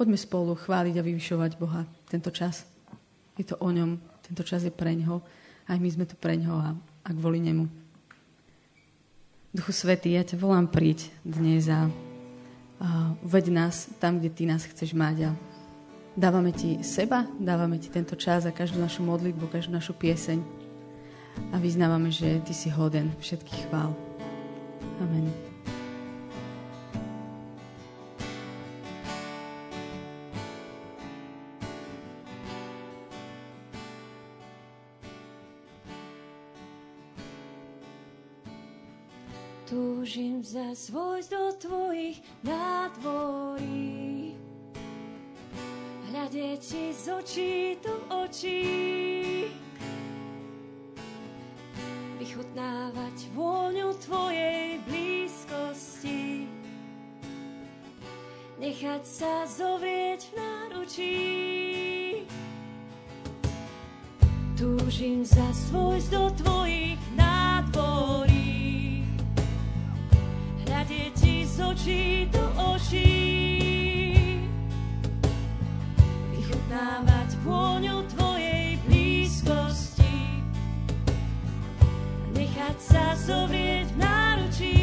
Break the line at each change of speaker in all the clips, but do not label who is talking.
Poďme spolu chváliť a vyvyšovať Boha tento čas. Je to o ňom, tento čas je pre ňoho. Aj my sme tu pre ňoho a, a kvôli nemu. Duchu Svetý, ja ťa volám príď dnes a, a veď nás tam, kde Ty nás chceš mať a dávame Ti seba, dávame Ti tento čas a každú našu modlitbu, každú našu pieseň a vyznávame, že Ty si hoden všetkých chvál. Amen.
Túžim za svoj do tvojich nádvorí. Hľadieť ti z očí do očí. Vychutnávať vôňu tvojej blízkosti. Nechať sa zovrieť v náručí. Túžim za svoj do tvojich nádvorí z očí do očí. Vychutnávať vôňu Tvojej blízkosti. Nechať sa zovrieť v náručí.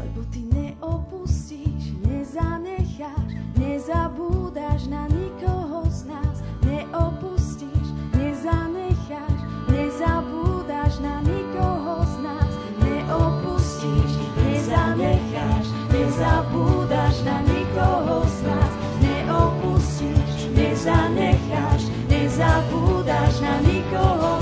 Lebo Ty neopustíš, nezanecháš, nezabúdaš na nikoho nezabúdaš na nikoho z nás. Neopustíš, nezanecháš, nezabúdaš na nikoho z nás.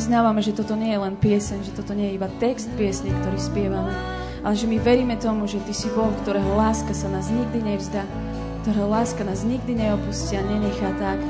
Vyznávame, že toto nie je len pieseň, že toto nie je iba text piesne, ktorý spievame, ale že my veríme tomu, že Ty si Boh, ktorého láska sa nás nikdy nevzdá, ktorého láska nás nikdy neopustí a nenechá tak.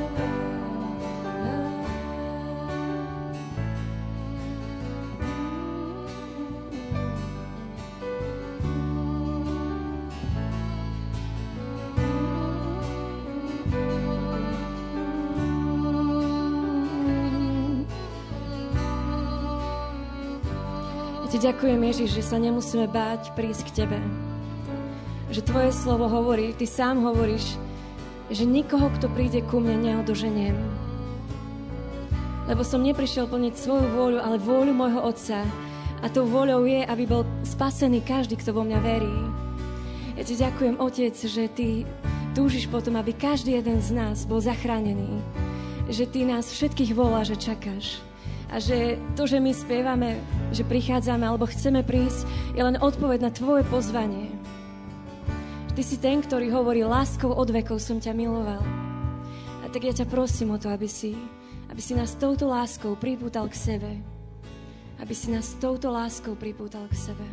Ďakujem, Ježiš, že sa nemusíme báť prísť k Tebe. Že Tvoje slovo hovorí, Ty sám hovoríš, že nikoho, kto príde ku mne, neodoženiem. Lebo som neprišiel plniť svoju vôľu, ale vôľu môjho Otca. A tou vôľou je, aby bol spasený každý, kto vo mňa verí. Ja Ti ďakujem, Otec, že Ty túžiš potom, aby každý jeden z nás bol zachránený. Že Ty nás všetkých volá, že čakáš a že to, že my spievame, že prichádzame alebo chceme prísť, je len odpoveď na tvoje pozvanie. Ty si ten, ktorý hovorí, láskou od vekov som ťa miloval. A tak ja ťa prosím o to, aby si, aby si nás touto láskou pripútal k sebe. Aby si nás touto láskou pripútal k sebe.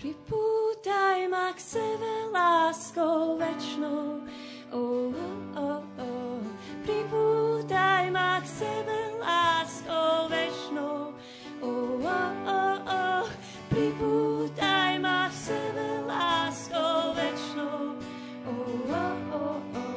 Pripútaj ma k sebe láskou večnou, oh, oh, oh. Pripútaj ma k sebe láskou večnou. Oh, oh, oh, oh. Pripútaj ma k sebe láskou večnou. Oh, oh, oh, oh.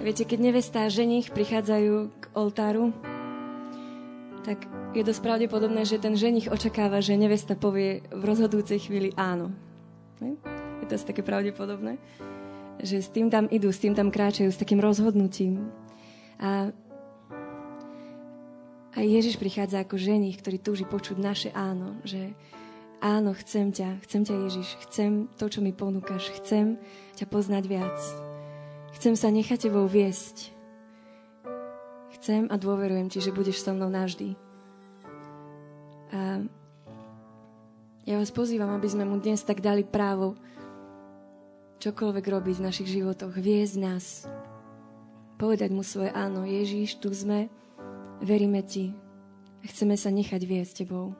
Viete, keď nevesta a ženich prichádzajú k oltáru, tak je dosť pravdepodobné, že ten ženich očakáva, že nevesta povie v rozhodujúcej chvíli áno. Je to asi také pravdepodobné, že s tým tam idú, s tým tam kráčajú, s takým rozhodnutím. A aj Ježiš prichádza ako ženich, ktorý túži počuť naše áno, že áno, chcem ťa, chcem ťa Ježiš, chcem to, čo mi ponúkaš, chcem ťa poznať viac. Chcem sa nechať tebou viesť. chcem a dôverujem ti, že budeš so mnou navždy. A ja vás pozývam, aby sme mu dnes tak dali právo čokoľvek robiť v našich životoch, viesť nás, povedať mu svoje áno, Ježíš, tu sme, veríme ti a chceme sa nechať viesť tebou.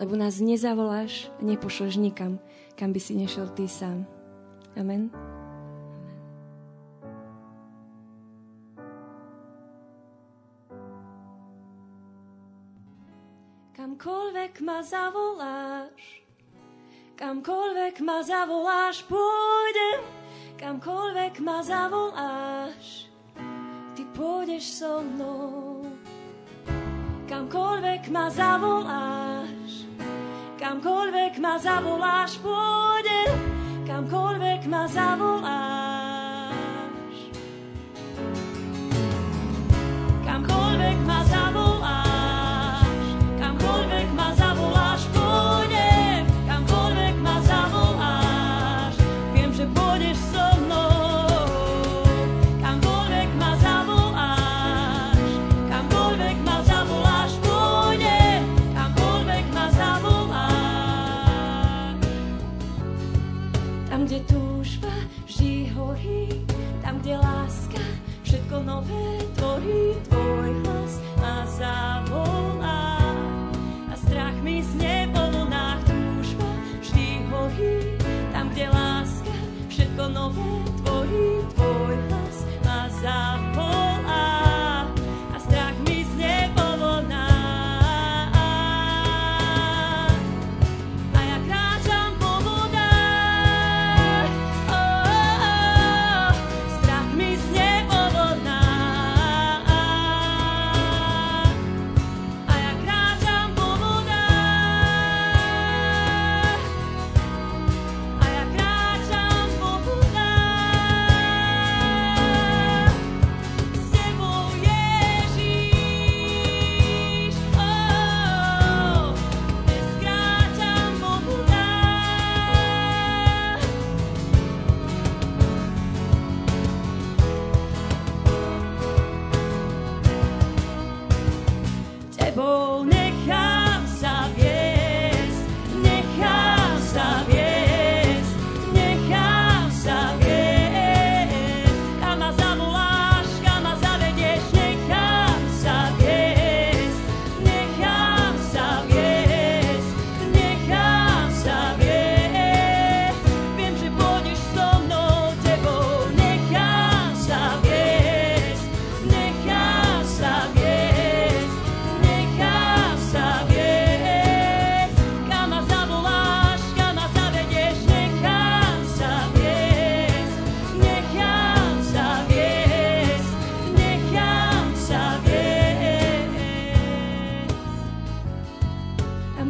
Lebo nás nezavoláš a nepošleš nikam, kam by si nešiel ty sám. Amen.
Kamkoľvek ma zavoláš, kamkoľvek ma zavoláš, pôjdem, kamkoľvek ma zavoláš, ty pôjdeš so mnou. Kamkoľvek ma zavoláš, kamkoľvek ma zavoláš, pôjdem, kamkoľvek ma zavoláš. Kamkoľvek ma zavoláš, všetko nové tvorí, tvoj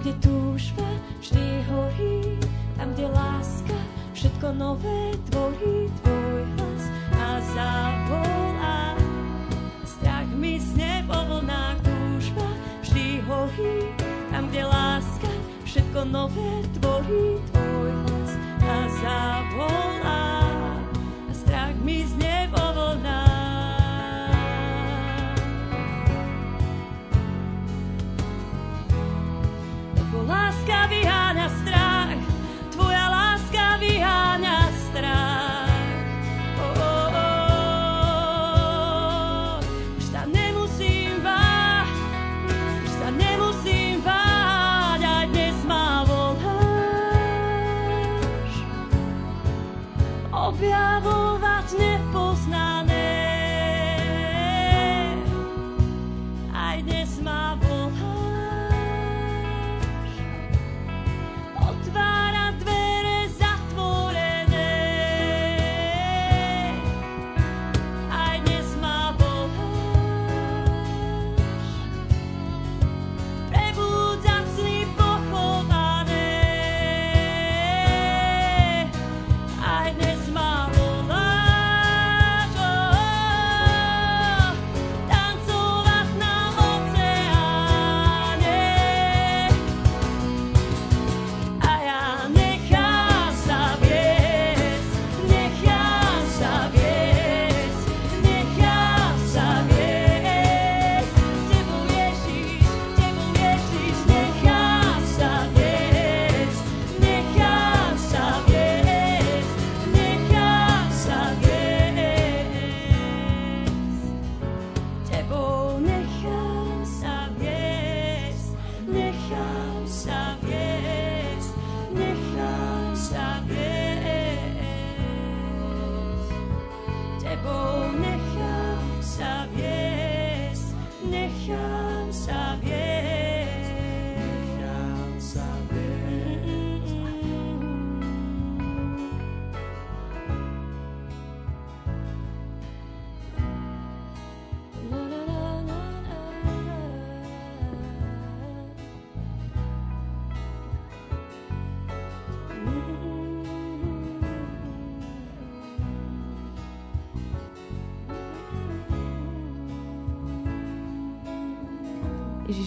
kde túžba vždy horí, tam, kde láska všetko nové tvorí tvoj hlas a zavolá. Strach mi z vo vlnách túžba vždy horí, tam, kde láska všetko nové tvorí tvoj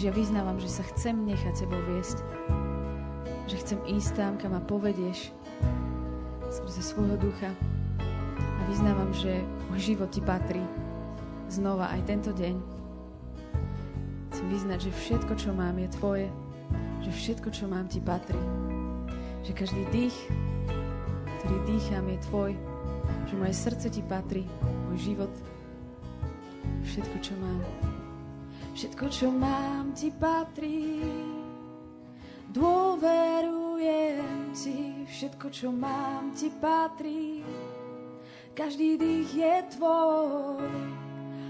Ja
vyznávam, že sa chcem nechať Tebou viesť. Že chcem ísť tam, kam ma povedieš skrze svojho ducha. A vyznávam, že môj život Ti patrí znova aj tento deň. Chcem vyznať, že všetko, čo mám, je Tvoje. Že všetko, čo mám, Ti patrí. Že každý dých, ktorý dýcham, je Tvoj. Že moje srdce Ti patrí, môj život, všetko, čo mám. Všetko, čo mám, Ti patrí. Dôverujem Ti, všetko, čo mám, Ti patrí. Každý dých je Tvoj,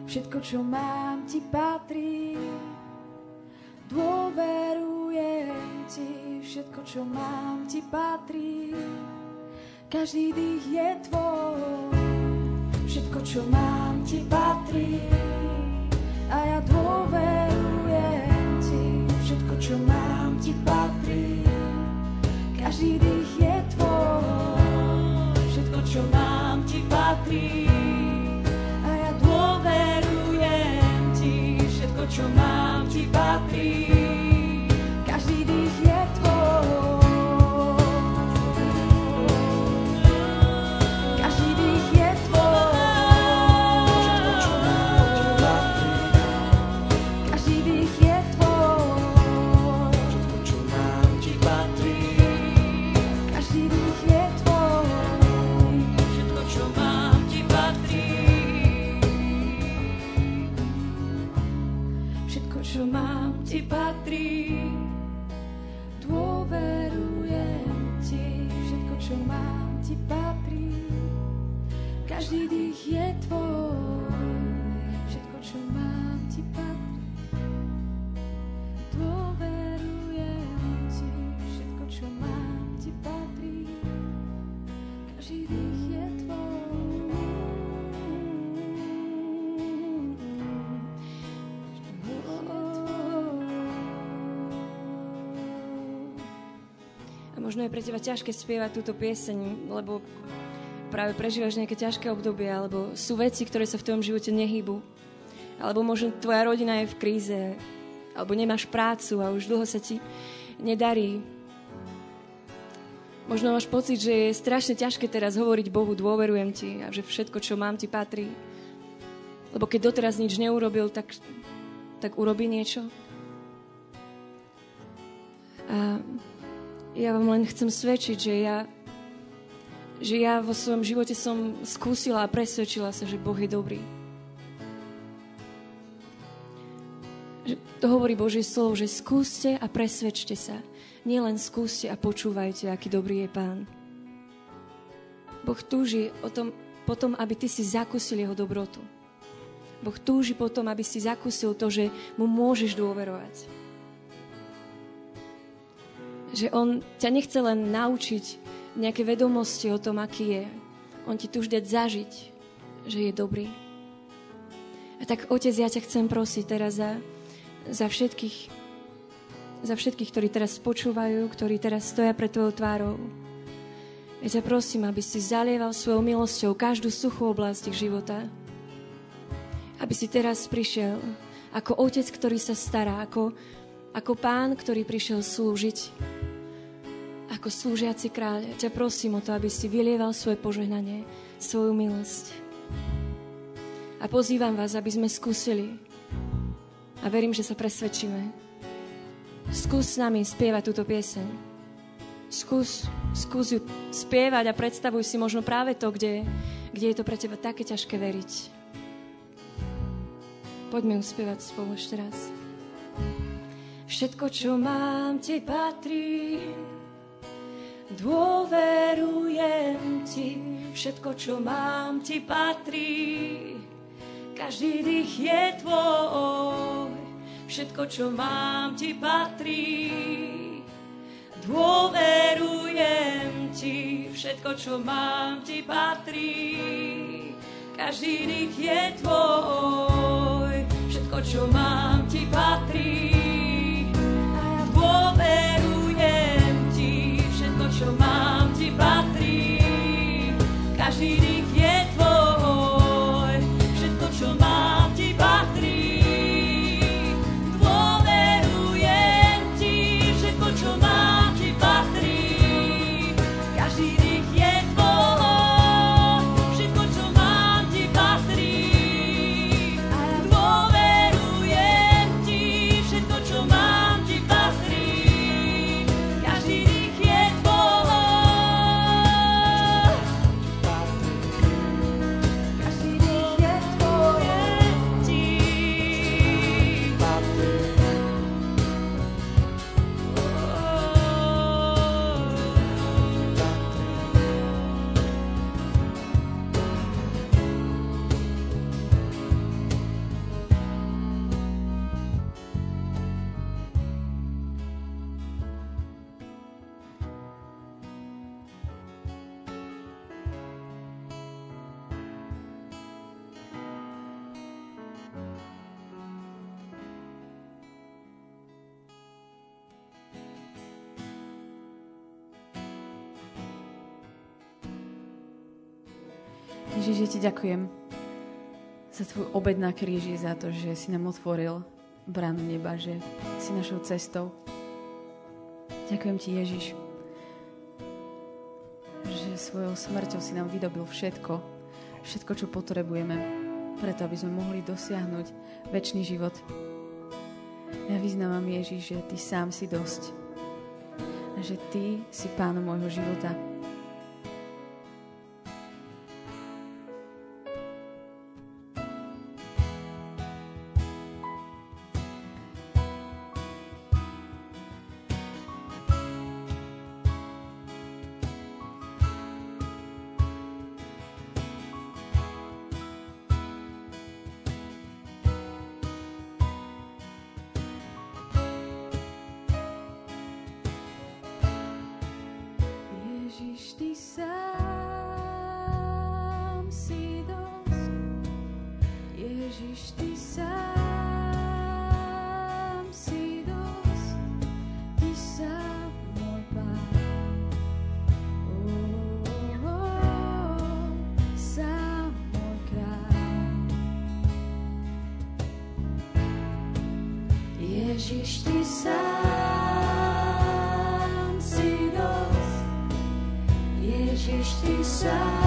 všetko, čo mám, Ti patrí. Dôverujem Ti, všetko, čo mám, Ti patrí. Každý dých je Tvoj, všetko, čo mám, Ti patrí. A ja dôverujem Ti, všetko, čo mám, Ti patrí. Každý dých
možno je pre teba ťažké spievať túto pieseň, lebo práve prežívaš nejaké ťažké obdobie, alebo sú veci, ktoré sa v tvojom živote nehýbu. Alebo možno tvoja rodina je v kríze, alebo nemáš prácu a už dlho sa ti nedarí. Možno máš pocit, že je strašne ťažké teraz hovoriť Bohu, dôverujem ti a že všetko, čo mám, ti patrí. Lebo keď doteraz nič neurobil, tak, tak urobí niečo. A ja vám len chcem svedčiť, že ja, že ja vo svojom živote som skúsila a presvedčila sa, že Boh je dobrý. Že to hovorí Božie slovo, že skúste a presvedčte sa. Nielen skúste a počúvajte, aký dobrý je Pán. Boh túži o tom, potom, aby ty si zakúsil jeho dobrotu. Boh túži potom, aby si zakúsil to, že mu môžeš dôverovať že on ťa nechce len naučiť nejaké vedomosti o tom, aký je. On ti tu už dať zažiť, že je dobrý. A tak, Otec, ja ťa chcem prosiť teraz za, za všetkých, za všetkých, ktorí teraz počúvajú, ktorí teraz stoja pred Tvojou tvárou. Ja ťa prosím, aby si zalieval svojou milosťou každú suchú oblasť ich života. Aby si teraz prišiel ako otec, ktorý sa stará, ako, ako pán, ktorý prišiel slúžiť ako slúžiaci kráľ. Ťa prosím o to, aby si vylieval svoje požehnanie, svoju milosť. A pozývam vás, aby sme skúsili. A verím, že sa presvedčíme. Skús s nami spievať túto pieseň. Skús, skús ju spievať a predstavuj si možno práve to, kde, kde je to pre teba také ťažké veriť. Poďme ju spievať spolu ešte raz. Všetko, čo mám, ti patrí. Dôverujem ti, všetko, čo mám, ti patrí. Každý dých je tvoj, všetko, čo mám, ti patrí. Dôverujem ti, všetko, čo mám, ti patrí. Každý dých je tvoj, všetko, čo mám, ti patrí. Dôverujem ti, všetko, čo mám,
Ja ti ďakujem za tvoj obed na kríži, za to, že si nám otvoril bránu neba, že si našou cestou. Ďakujem ti, Ježiš, že svojou smrťou si nám vydobil všetko, všetko, čo potrebujeme, preto aby sme mohli dosiahnuť väčší život. Ja vyznávam, Ježiš, že ty sám si dosť a že ty si pánom môjho života.
Ježiš,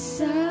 Ty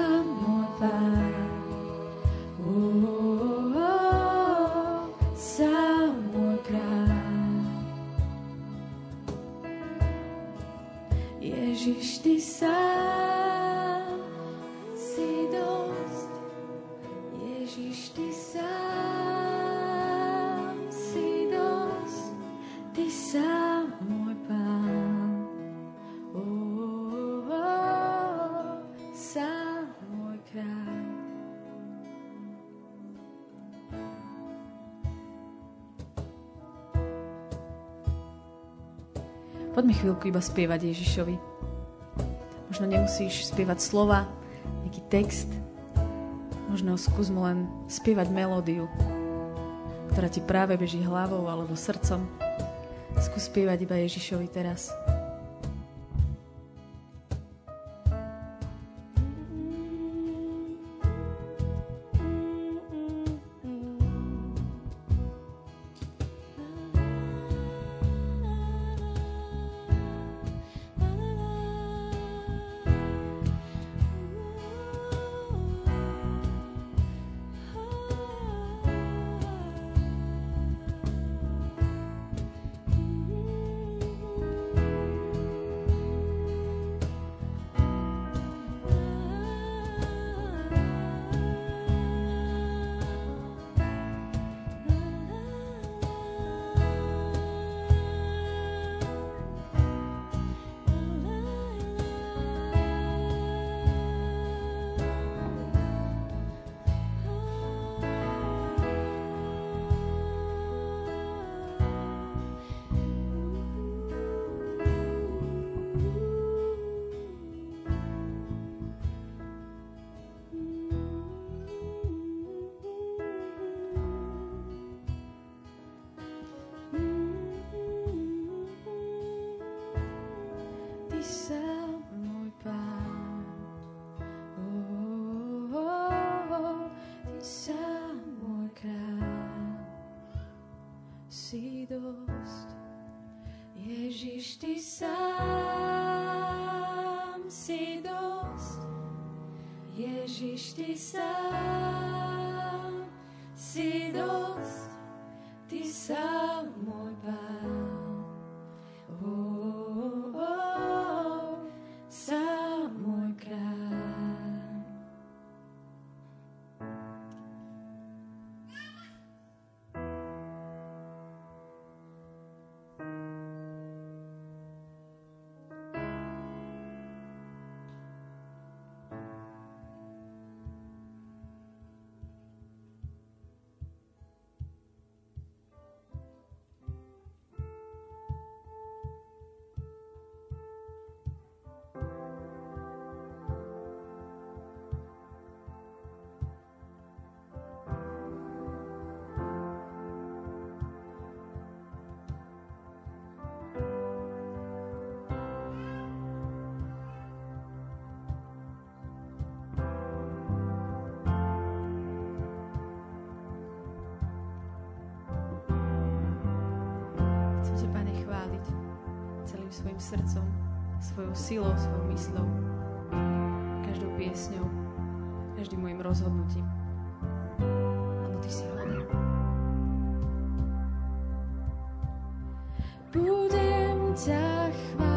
Poďme chvíľku iba spievať Ježišovi. Možno nemusíš spievať slova, nejaký text. Možno skús mu len spievať melódiu, ktorá ti práve beží hlavou alebo srdcom. Skús spievať iba Ježišovi teraz. Svojim srdcom, svojou silou, svojou myslou, každou piesňou, každým môjim rozhodnutím. Lebo Ty si hodný. Budem ťa
si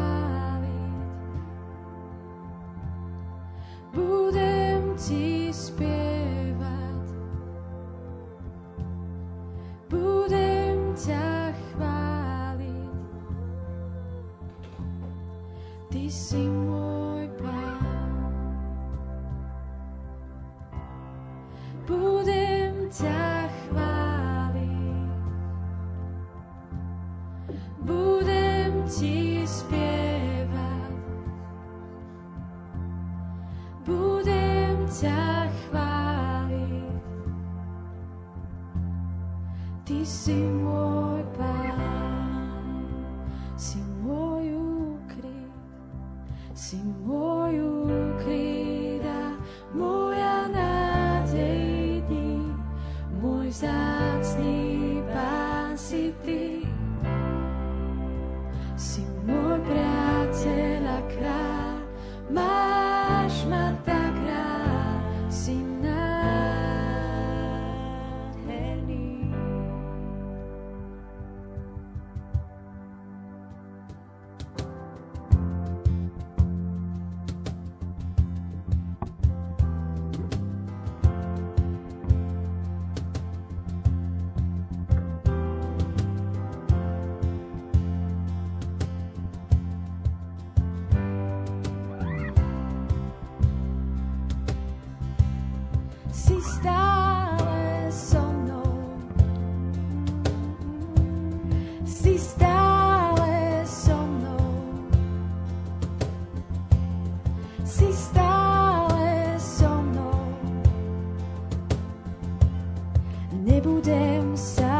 nebudem sa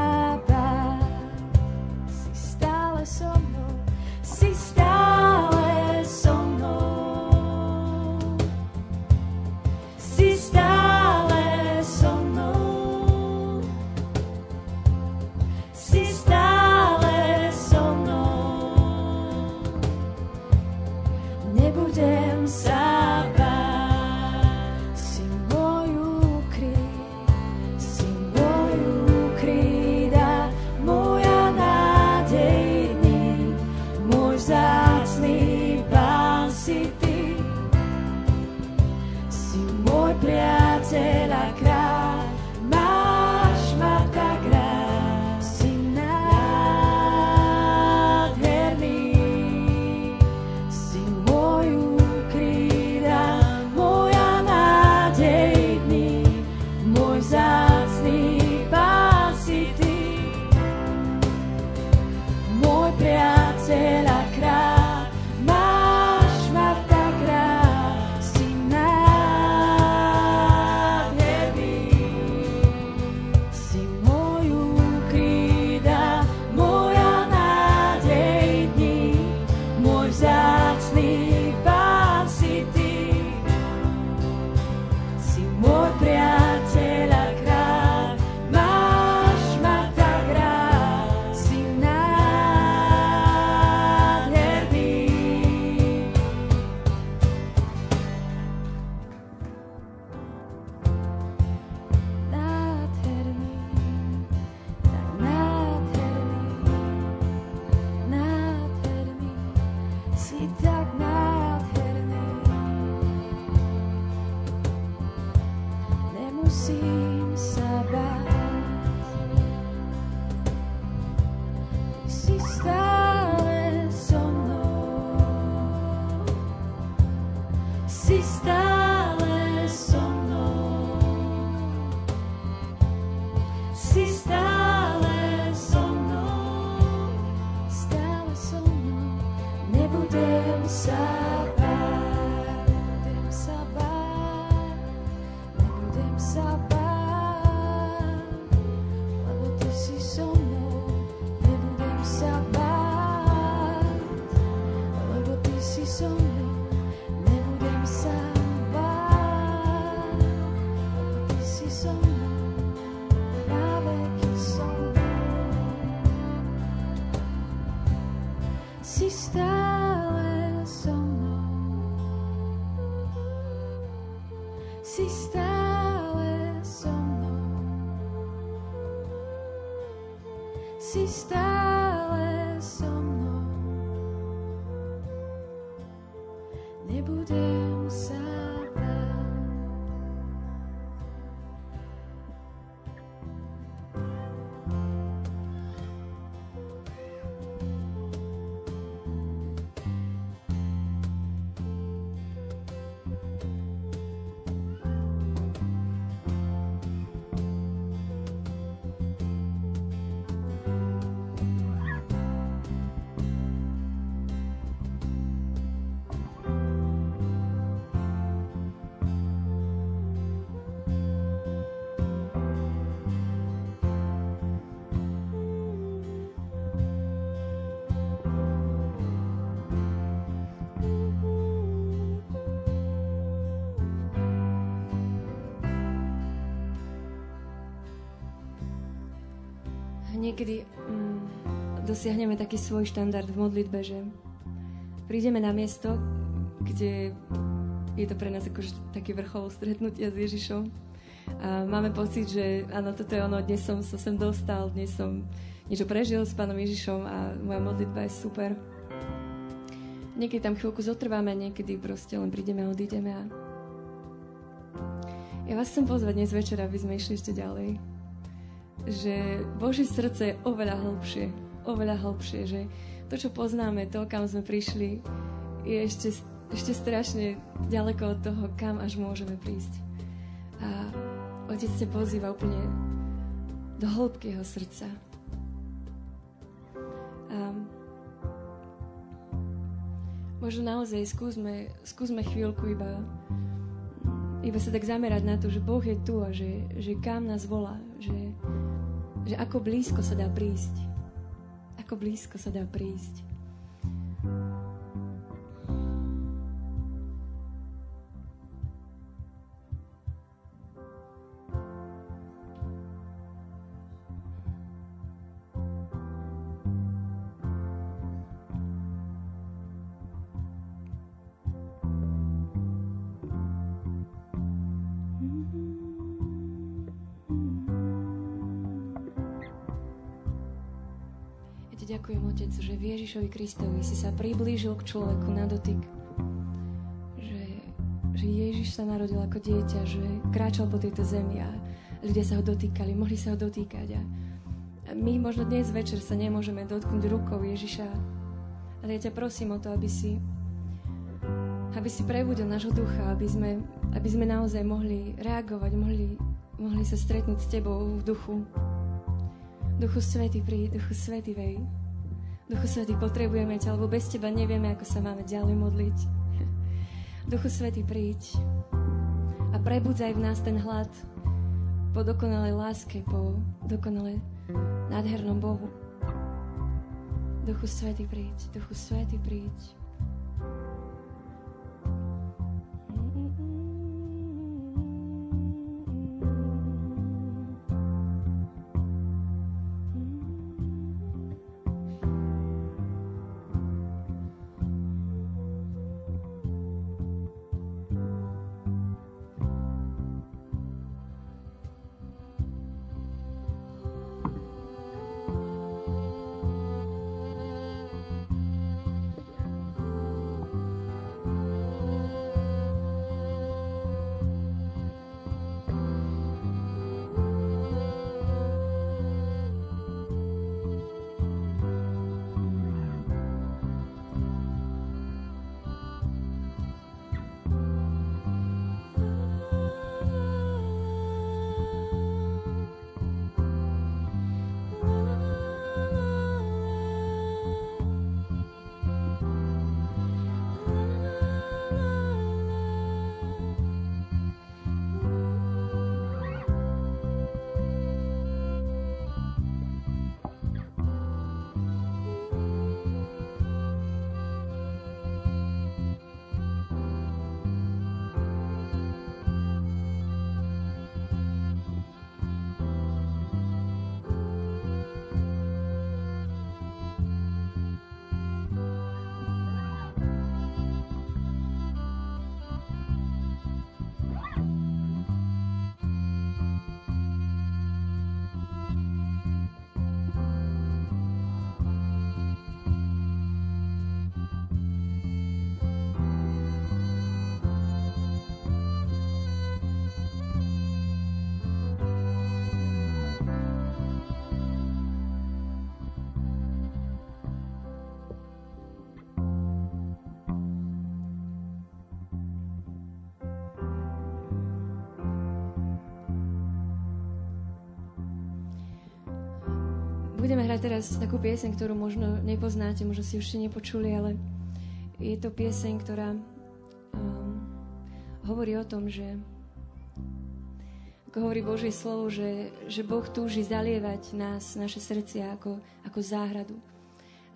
seems sad.
Niekedy mm, dosiahneme taký svoj štandard v modlitbe, že prídeme na miesto, kde je to pre nás akože taký vrchol stretnutia s Ježišom. A máme pocit, že áno, toto je ono, dnes som sa sem dostal, dnes som niečo prežil s pánom Ježišom a moja modlitba je super. Niekedy tam chvíľku zotrváme, niekedy proste len prídeme a odídeme. A ja vás chcem pozvať dnes večer, aby sme išli ešte ďalej že Božie srdce je oveľa hlbšie, oveľa hlbšie, že to, čo poznáme, to, kam sme prišli, je ešte, ešte strašne ďaleko od toho, kam až môžeme prísť. A Otec sa pozýva úplne do hĺbky jeho srdca. A možno naozaj skúsme, skúsme chvíľku iba iba sa tak zamerať na to, že Boh je tu a že, že kam nás volá, že, že ako blízko sa dá prísť. Ako blízko sa dá prísť. Ježišovi Kristovi si sa priblížil k človeku na dotyk. Že, že Ježiš sa narodil ako dieťa, že kráčal po tejto zemi a ľudia sa ho dotýkali, mohli sa ho dotýkať. A my možno dnes večer sa nemôžeme dotknúť rukou Ježiša, ale ja ťa prosím o to, aby si aby si prebudil nášho ducha, aby sme, aby sme naozaj mohli reagovať, mohli, mohli sa stretnúť s Tebou v duchu. Duchu Svety, príď, Duchu Svety, vej. Duchu Svetý, potrebujeme ťa, lebo bez teba nevieme, ako sa máme ďalej modliť. Duchu Svetý, príď a prebudzaj v nás ten hlad po dokonalej láske, po dokonalej nádhernom Bohu. Duchu Svetý, príď, Duchu Svetý, príď.
Budeme hrať teraz takú pieseň, ktorú možno nepoznáte, možno si ešte nepočuli, ale je to pieseň, ktorá um, hovorí o tom, že ako hovorí Božie slovo, že, že Boh túži zalievať nás, naše srdcia ako, ako záhradu.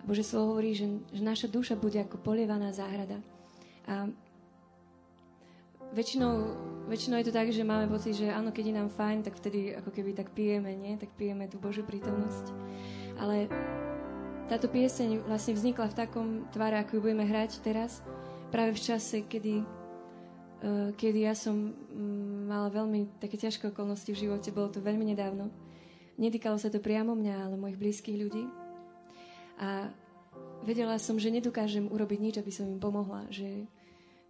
A Božie slovo hovorí, že, že naša duša bude ako polievaná záhrada. A väčšinou, väčšinou je to tak, že máme pocit, že áno, keď je nám fajn, tak vtedy ako keby tak pijeme, nie? Tak pijeme tú Božiu prítomnosť. Ale táto pieseň vlastne vznikla v takom tvare, ako ju budeme hrať teraz, práve v čase, kedy, uh, kedy ja som um, mala veľmi také ťažké okolnosti v živote, bolo to veľmi nedávno. Netýkalo sa to priamo mňa, ale mojich blízkych ľudí. A vedela som, že nedokážem urobiť nič, aby som im pomohla, že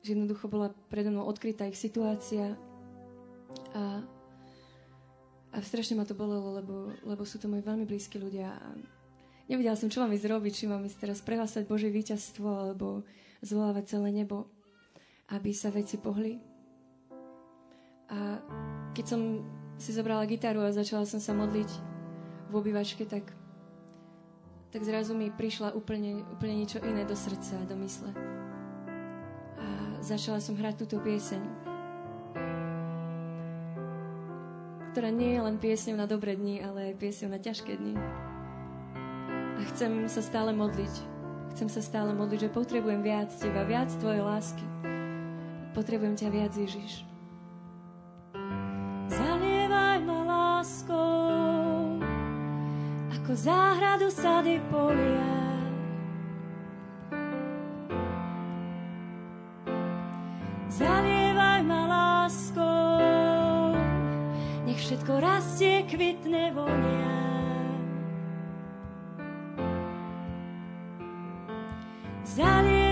že jednoducho bola predo mnou odkrytá ich situácia a, a strašne ma to bolelo, lebo, lebo sú to moji veľmi blízki ľudia a nevedela som, čo mám ísť robiť, či mám ísť teraz prehlasať Božie víťazstvo alebo zvolávať celé nebo, aby sa veci pohli. A keď som si zobrala gitaru a začala som sa modliť v obývačke, tak, tak zrazu mi prišla úplne, úplne niečo iné do srdca do mysle začala som hrať túto pieseň, ktorá nie je len piesňou na dobré dni, ale aj piesňou na ťažké dni. A chcem sa stále modliť. Chcem sa stále modliť, že potrebujem viac Teba, viac Tvojej lásky. Potrebujem ťa viac, Ježiš.
Zalievaj ma láskou, ako záhradu sady polia Zalievaj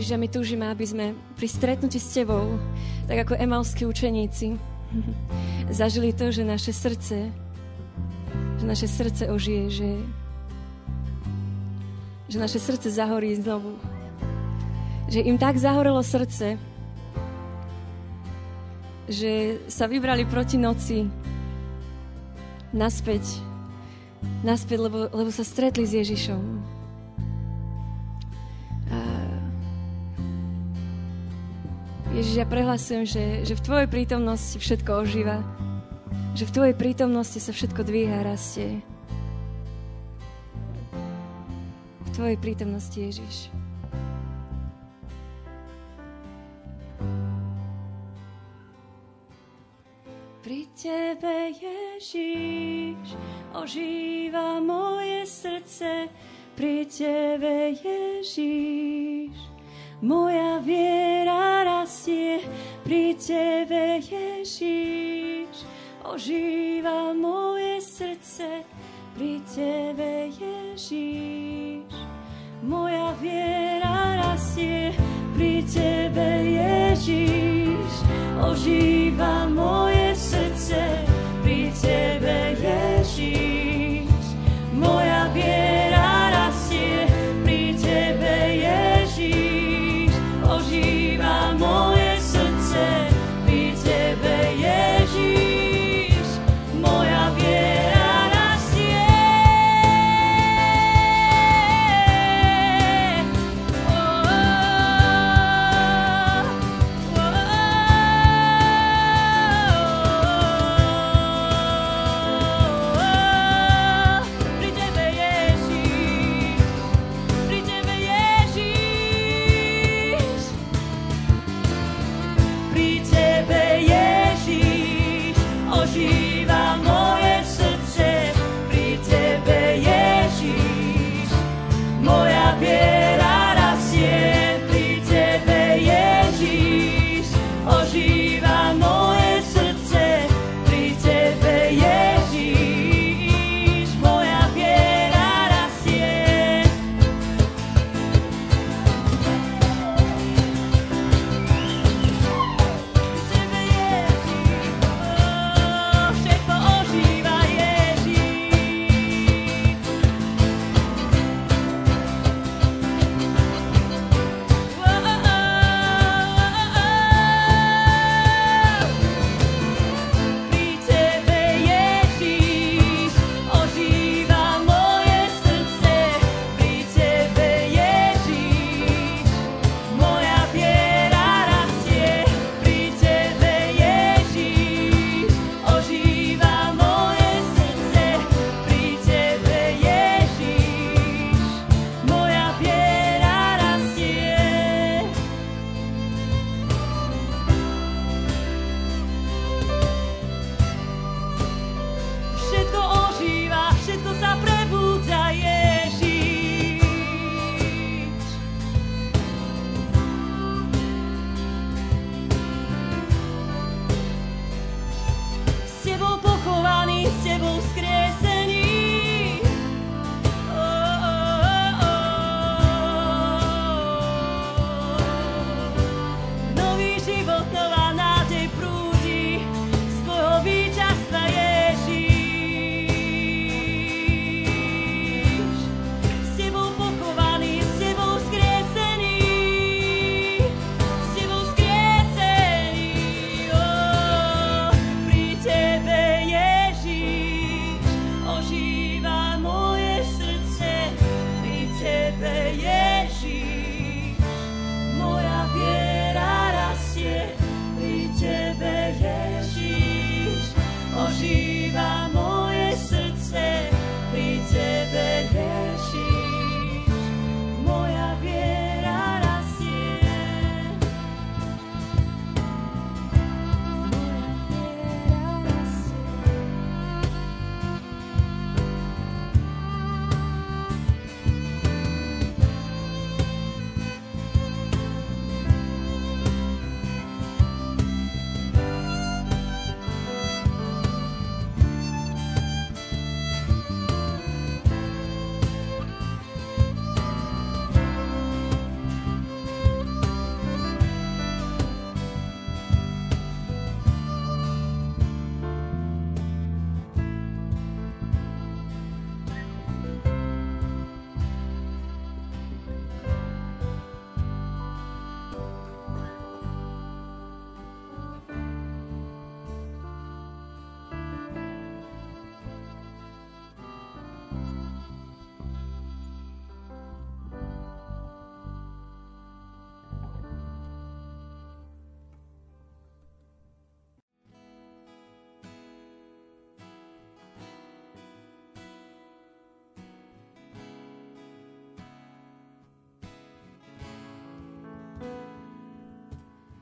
Ježiš, a
my túžime, aby sme pri stretnutí s Tebou, tak ako emalskí učeníci, zažili to, že naše srdce, že naše srdce ožije, že, že naše srdce zahorí znovu. Že im tak zahorelo srdce, že sa vybrali proti noci naspäť, naspäť, lebo, lebo sa stretli s Ježišom. Ježiš, ja prehlasujem, že, že v Tvojej prítomnosti všetko ožíva. Že v Tvojej prítomnosti sa všetko dvíha a rastie. V Tvojej prítomnosti, Ježiš.
Pri Tebe, Ježíš, ožíva moje srdce. Pri Tebe, Ježíš, moja viera rastie. Pri Tebe, Ježíš, ožíva moje srdce. Pri Tebe, Ježíš, moja viera rastie. Pri Tebe, Ježíš, ožíva moje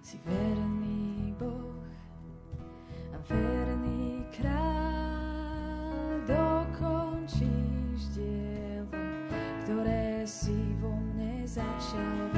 Si verný Boh a verný král dokončíš dielo, ktoré si vo mne začal.